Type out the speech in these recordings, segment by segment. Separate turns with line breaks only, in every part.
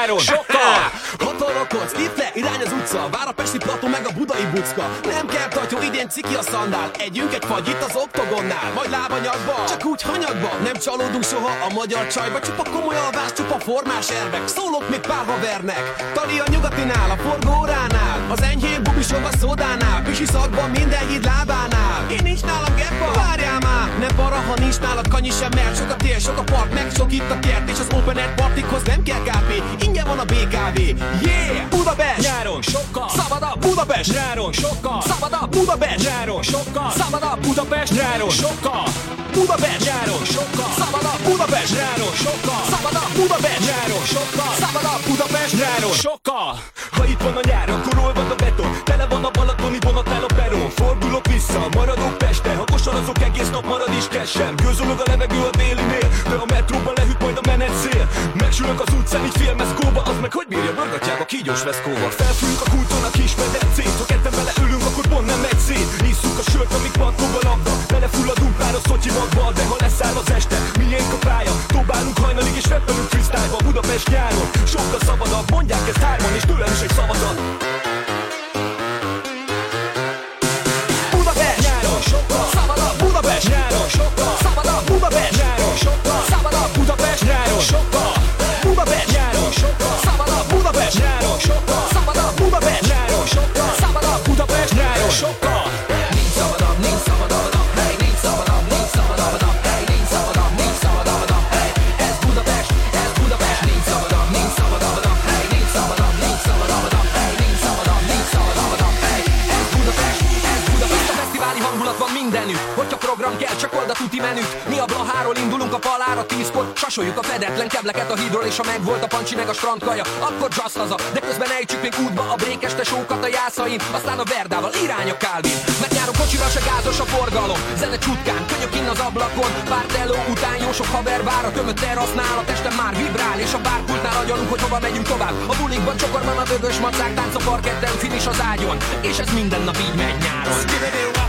Nyáron sokkal!
Hatalokodsz, itt le, irány az utca Vár a Pesti plató meg a budai bucka. Nem kell idén ciki a szandál. Együnk egy fagyit az oktogonnál. Majd lábanyagba, csak úgy hanyagba. Nem csalódunk soha a magyar csajba. Csupa komoly alvás, csupa formás ervek Szólok még pár havernek. Tali a nyugatinál, a forgóránál Az enyhén bubisog a szódánál Pisi szakban minden híd lábánál. Én nincs nálam geppa, várjál már. Nem para, ha nincs nálad kanyi sem Mert sok a tél, sok a park, meg sok itt a kert És az open air partikhoz nem kell KP Ingyen van a BKV Yeah! Budapest!
Nyáron sokkal!
Szabad a Budapest!
Nyáron sokkal!
Szabad a Budapest!
Nyáron sokkal!
Szabad a Budapest!
Nyáron sokkal!
Budapest!
Nyáron sokkal!
Szabad a Budapest!
Nyáron sokkal!
Szabad a Budapest!
Nyáron sokkal!
Szabad a Budapest!
Nyáron sokkal! Ha itt van a nyár, akkor olvad a beton Tele van a balatoni vonatnál a peron Fordulok vissza, maradok Peste Ha kosarazok egész nap marad is kesem Gőzölög a levegő a délinél De a metróban lehűt majd a menet szél Megsülök az utcán, így félmeszkóba Az meg hogy bírja börgatjába kígyós veszkóval Felfújunk a kulton a kis medencét Magba De ha leszáll az este, miénk a pálya. Dobálunk hajnalig és reppelünk freestyle-ba Budapest nyáron, sokkal szabadabb Mondják ezt hárman és tőlem is egy szavazat
tízkor, sasoljuk a fedetlen kebleket a hídról, és ha megvolt a pancsi meg a strandkaja, akkor jazz haza, de közben ejtsük még útba a brékes tesókat a jászain, aztán a Verdával irány a Kálvin. Mert nyáron kocsira se gázos a forgalom, zene csutkán, könyök inn az ablakon, pár teló után jó sok haver vár a tömött terasznál, a testem már vibrál, és a bárpultnál agyalunk, hogy hova megyünk tovább. A bulikban csokorban a dögös macák, tánc a parketten, finis az ágyon, és ez minden nap így megy nyáron.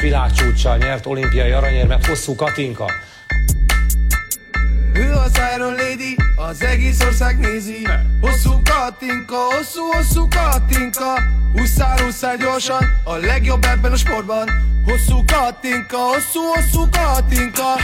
Világcsúccsal nyert olimpiai aranyérmet hosszú Katinka.
Ő az Iron Lady, az egész ország nézi. Hosszú Katinka, hosszú, hosszú Katinka. Huszál, huszál gyorsan, a legjobb ebben a sportban. Hosszú Katinka, hosszú, hosszú Katinka.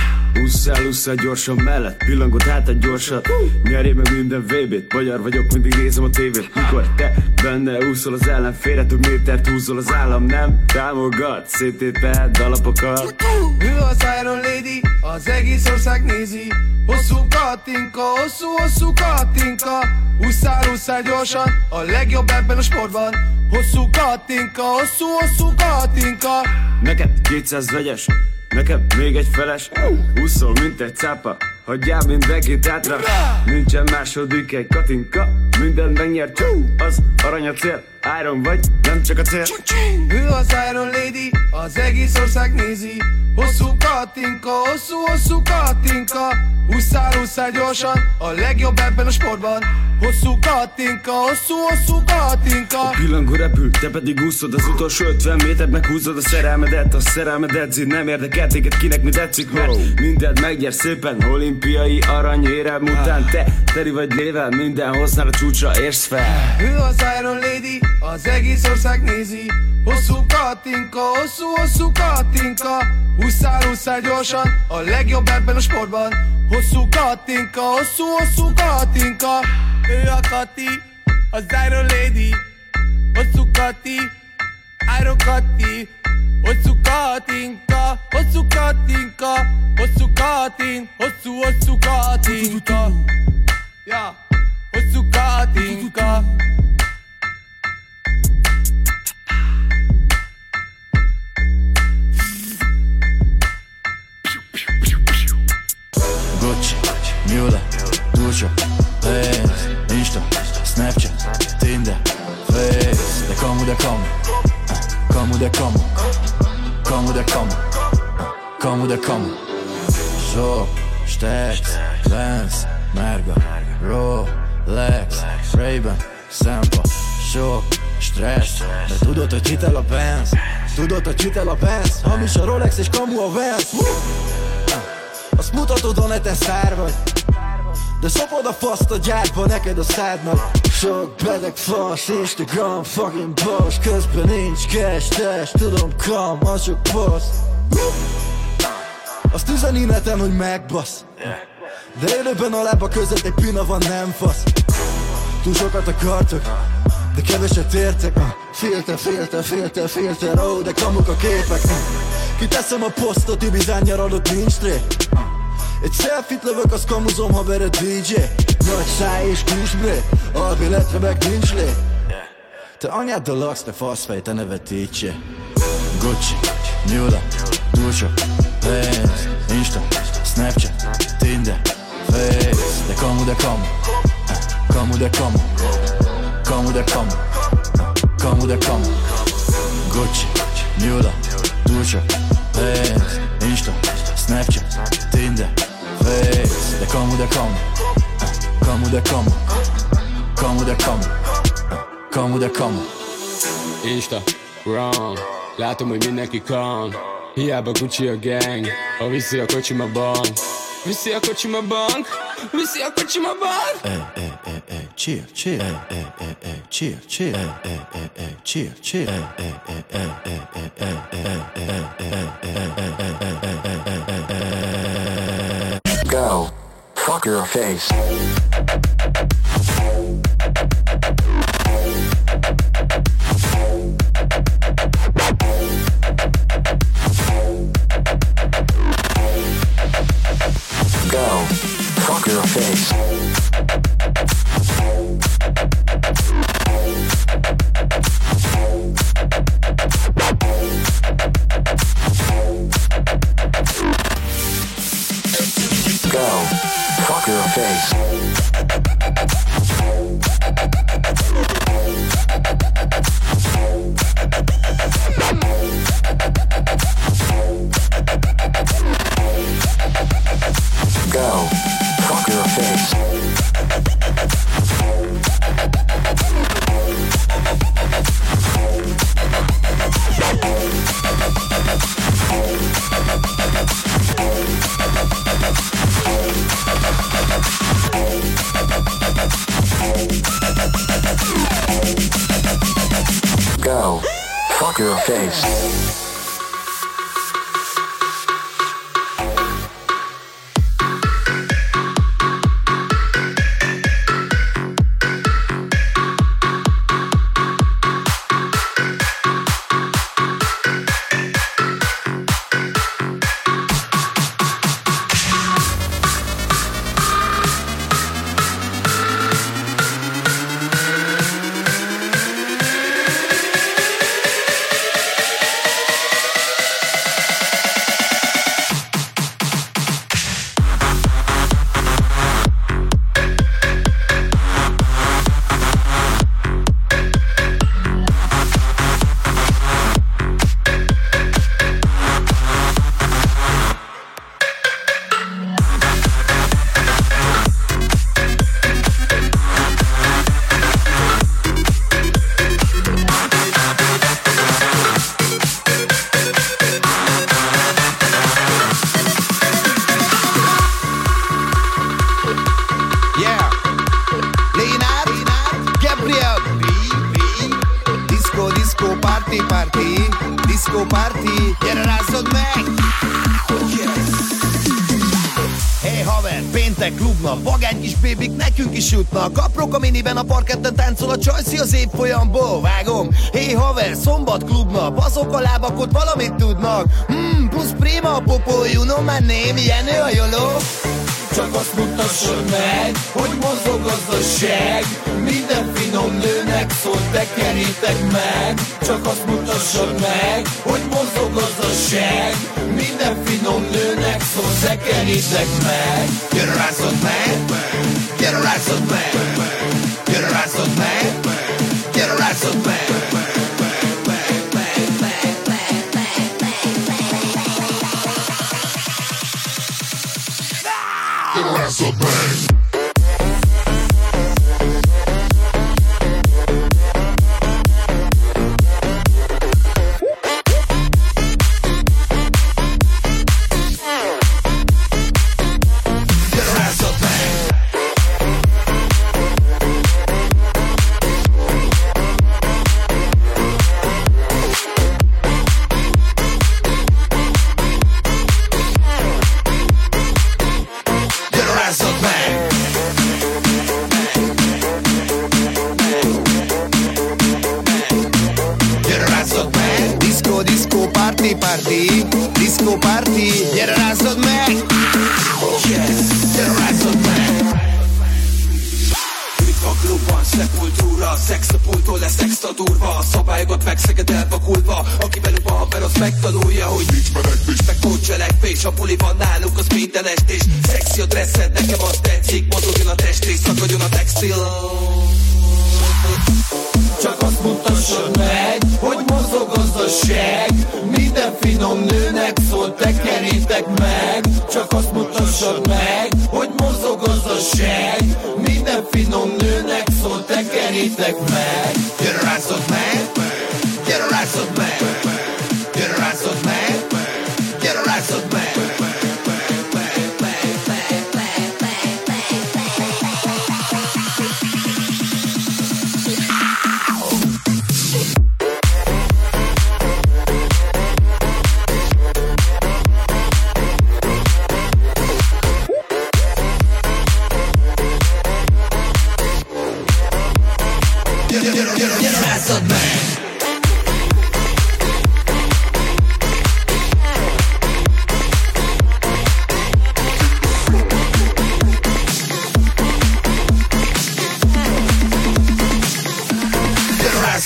Ússzál, ússzál gyorsan mellett, pillangott át egy gyorsat Nyerjél meg minden VB-t, magyar vagyok, mindig nézem a tévét. Mikor te benne úszol az ellenfélre, több métert húzol az állam. Nem Támogat, széttéped alapokat
Ő az Iron Lady, az egész ország nézi. Hosszú Katinka, hosszú, hosszú Katinka. Huszál, huszál gyorsan, a legjobb ebben a sportban. Hosszú Katinka, hosszú, hosszú Katinka.
Neked 200 vegyes, nekem még egy feles. Úszol, mint egy cápa, hagyjál mindenkit átra Nincsen második egy katinka, mindent megnyert Csú, Az arany a cél, Iron vagy, nem csak a cél.
Ő az Iron Lady, az egész ország nézi. Hosszú Katinka, hosszú, hosszú Katinka. Huszál, huszál gyorsan, a legjobb ebben a sportban. Hosszú Katinka, hosszú, hosszú Katinka.
Pillangó repül, te pedig úszod az utolsó 50 métert Meghúzod a szerelmedet, a szerelmed edzi Nem érdekel téged kinek mi tetszik Mert mindent megnyer szépen Olimpiai aranyérem után Te teri vagy lével, minden hoznál a csúcsra érsz fel.
Ő az Iron Lady, az egész ország nézi. Hosszú Katinka, hosszú, hosszú Katinka. Huszál, huszál gyorsan, a legjobb ebben a sportban. Hosszú Katinka, hosszú, hosszú Katinka. Ő a Kati, az Iron Lady. Hosszú Kati, Aerocatti Ho succato in ca Ho succato in ca Ho succato in Ho su ho succato in Yeah Ho succato in ca
Gucci, Miura, Duccio, Benz, Insta, Snapchat, Tinder, Face, da komu, da komu. Komu, de komu Komu, de komu Komu, de komu Sok, Stex, Benz, Merga, Rolex, Ray-Ban, Sampa. Sok, stressz. De tudod, hogy hitel a Benz? Tudod, hogy hitel a Benz? Hamis a Rolex és kamu a Vans. Azt mutatod, a neten szár vagy De szopod a faszt a gyárba, neked a szádnak Sok beteg fasz, Instagram, fucking boss Közben nincs cash, test, tudom kam, az csak fasz. Azt üzeni neten, hogy megbasz. De élőben a lába között egy pina van, nem fasz. Túl sokat akartok de keveset értek, uh. filter, filter, filter, filter, ó, oh, de kamuk a képek. Kiteszem a posztot, Ibizán nyaralok, nincs tré Egy selfit lövök, azt kamuzom, ha vered DJ. Nagy száj és kisbré, albiletre meg nincs lé. Te anyáddal laksz, te faszfej, te nevetítse Gucci, Mule, Ducho, Benz, Insta, Snapchat, Tinder, Face. De kamu, de kamu, kamu, de kamu Kamu, de kamu, kamu, de kamu. Gucci, Mule, Ducho, Benz, Insta, Snapchat, Tinder, Face De kamu, de kamu, eh, kamu, de kamu Kamu, de kamu kamu, de kamu
Insta, wrong Látom, hogy mindenki kan Hiába Gucci a gang Ha viszi a kocsim bank Viszi a kocsim bank Viszi a kocsim bank
Ey, ey, ey, ey, chill, chill Ey, ey, ey, ey, chill, chill Ey, ey, ey, ey, chill, chill Ey, ey, ey, ey, ey, ey, ey, ey, ey, ey, ey,
Go. Fuck your face.
Klubnap, vagány kis bébik nekünk is jutnak Aprok a miniben a parketten táncol a csajszi az épp folyamból Vágom, hey haver, szombat klubnap, azok a lábak ott valamit tudnak. Hmm, plusz prima a popó, you know my name, Jenő a joló. Csak azt mutassad meg, hogy mozog az a seg. Minden finom nőnek szól, tekerítek meg. Csak azt mutassad meg, hogy mozog az a seg. Minden finom nőnek szól, tekerítek meg. Gyere rázzad meg, gyere rázzad meg! Gyere rázzad meg, gyere rázzad meg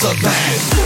Gyere rászod meg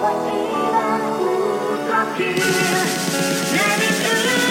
Let it through.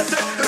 That's it.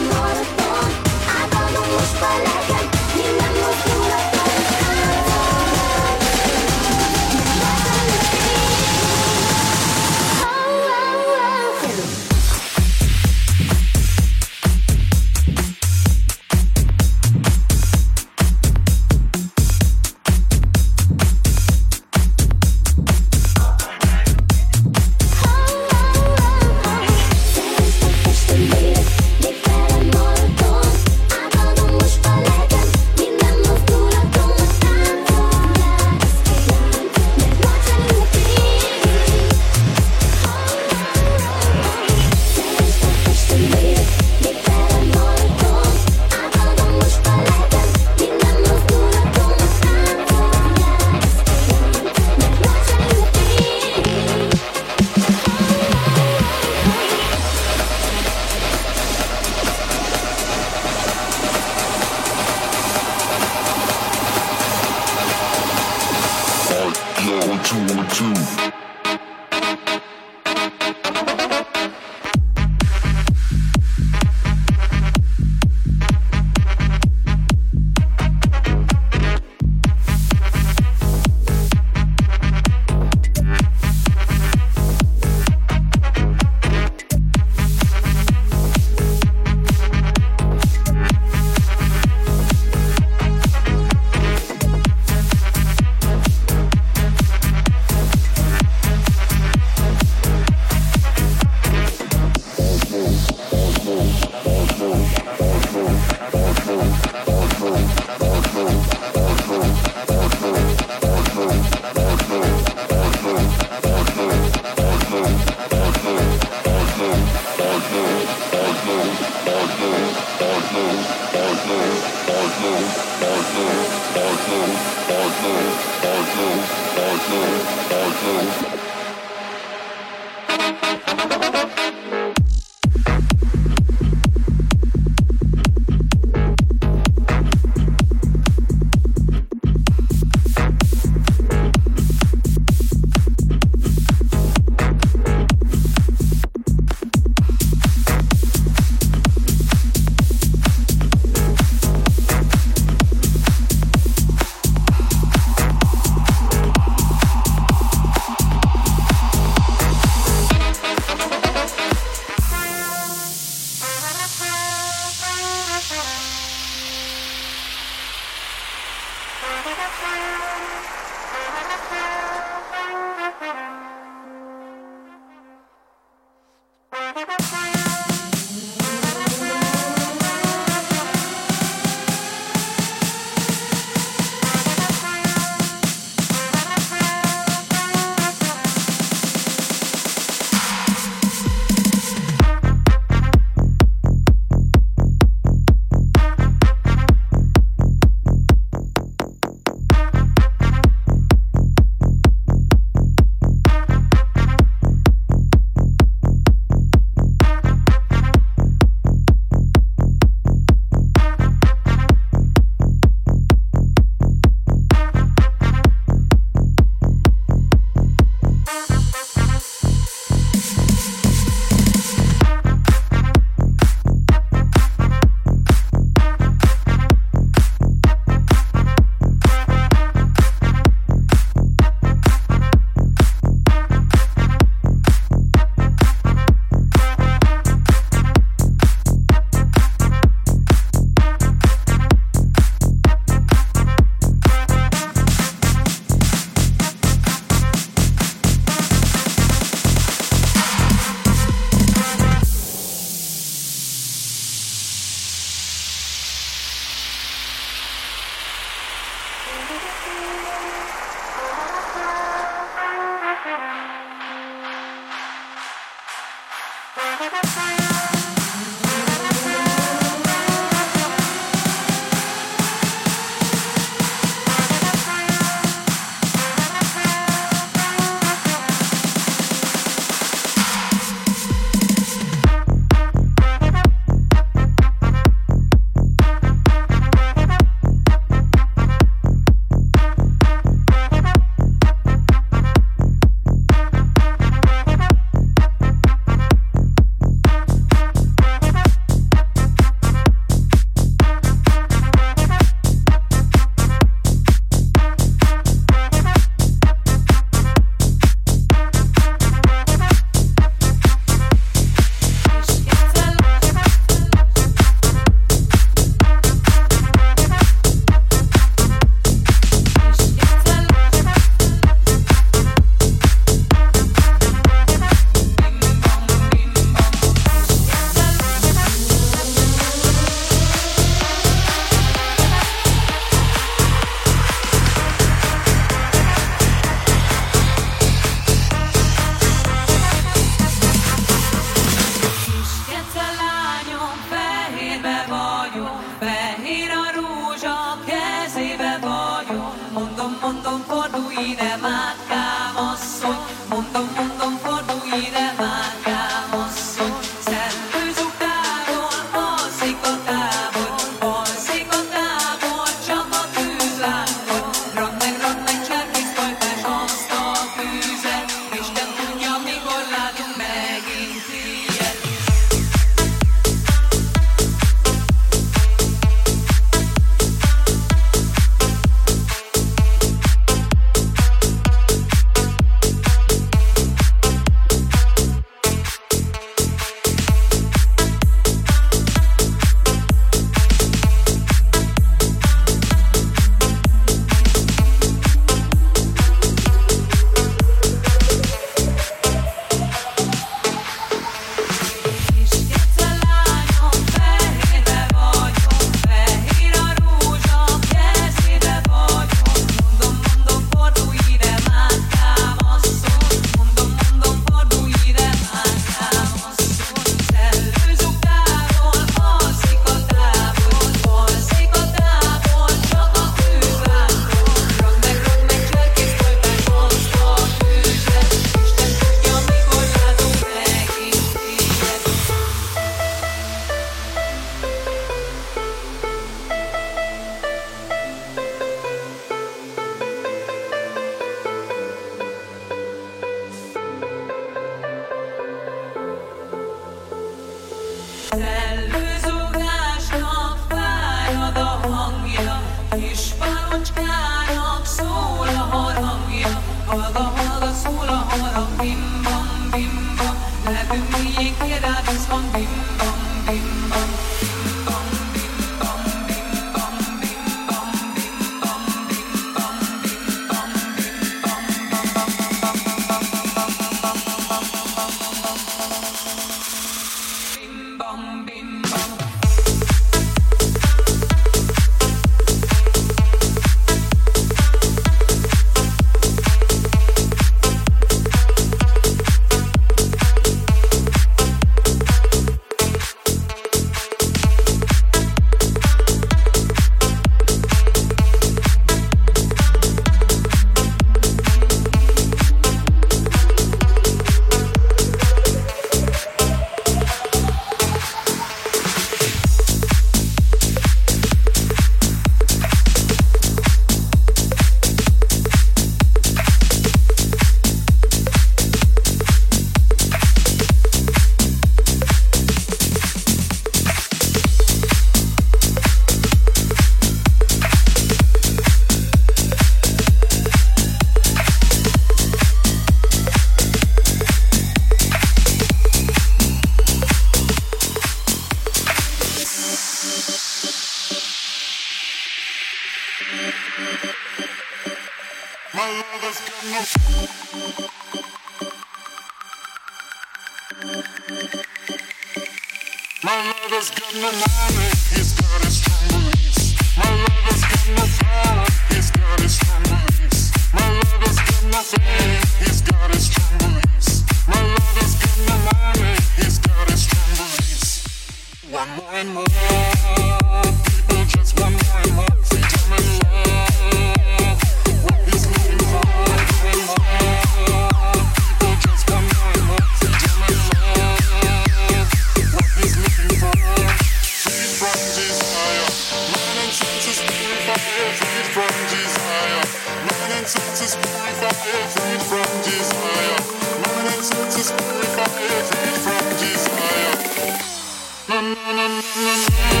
Na na na na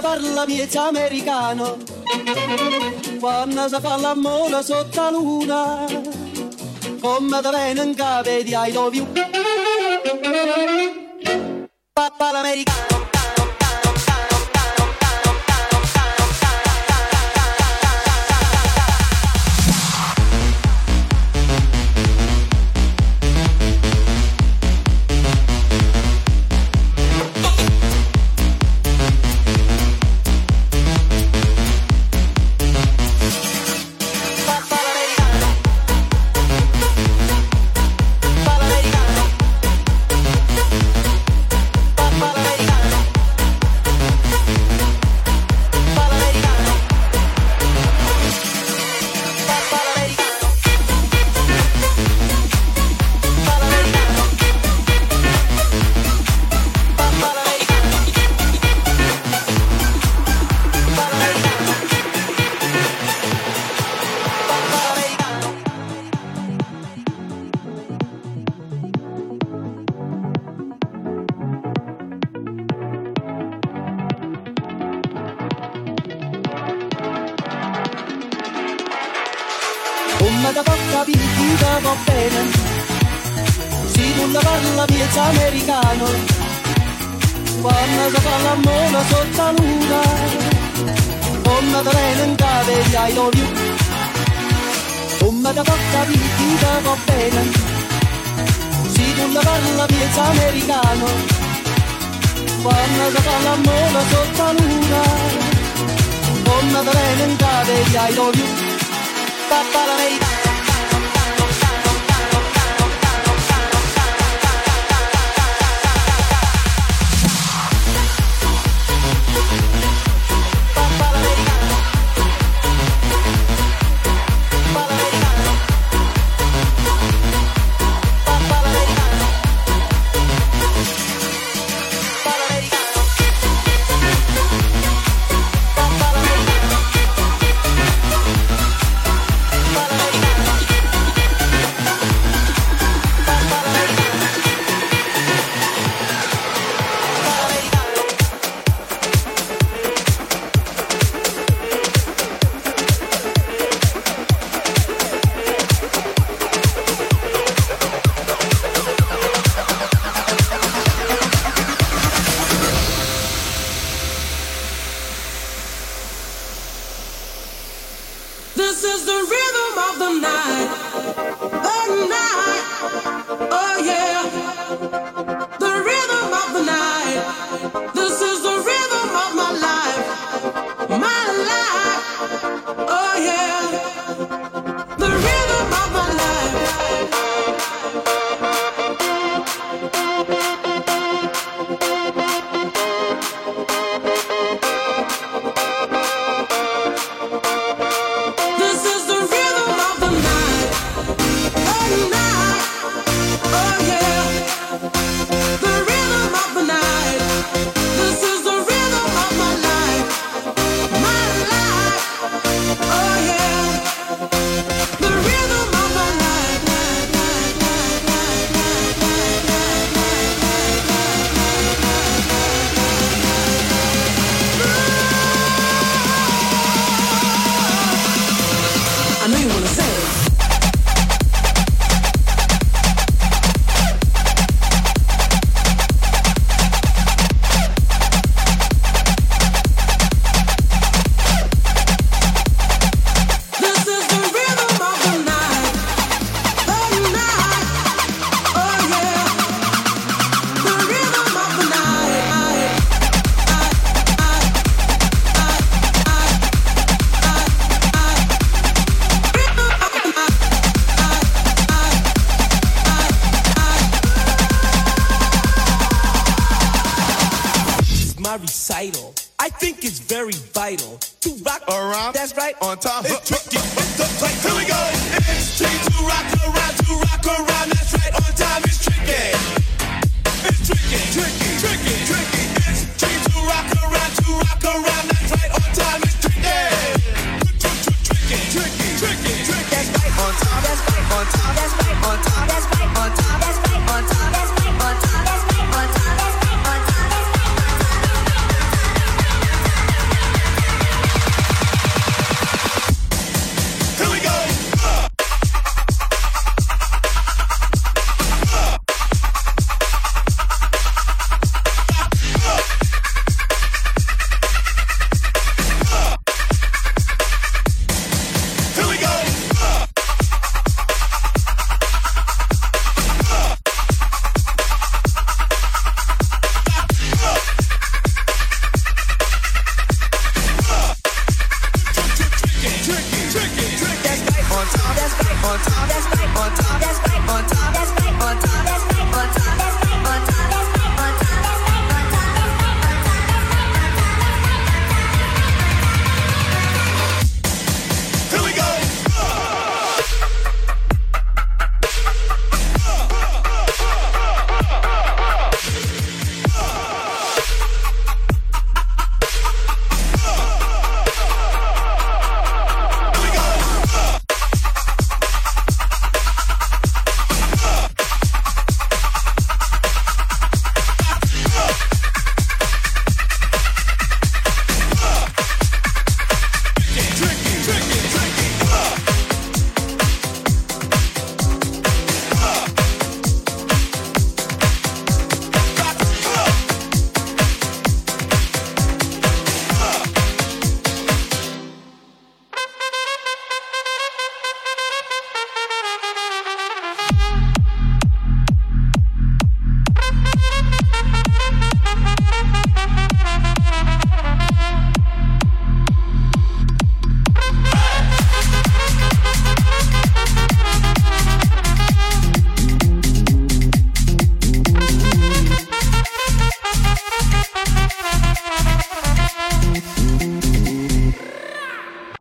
si parla miezza americano, quando si fa l'amore sotto la luna, come da venga vedi ai dovi. americano. Quando Donna da calamola sotto la luna Donna da renentade di I love you Papa l'americano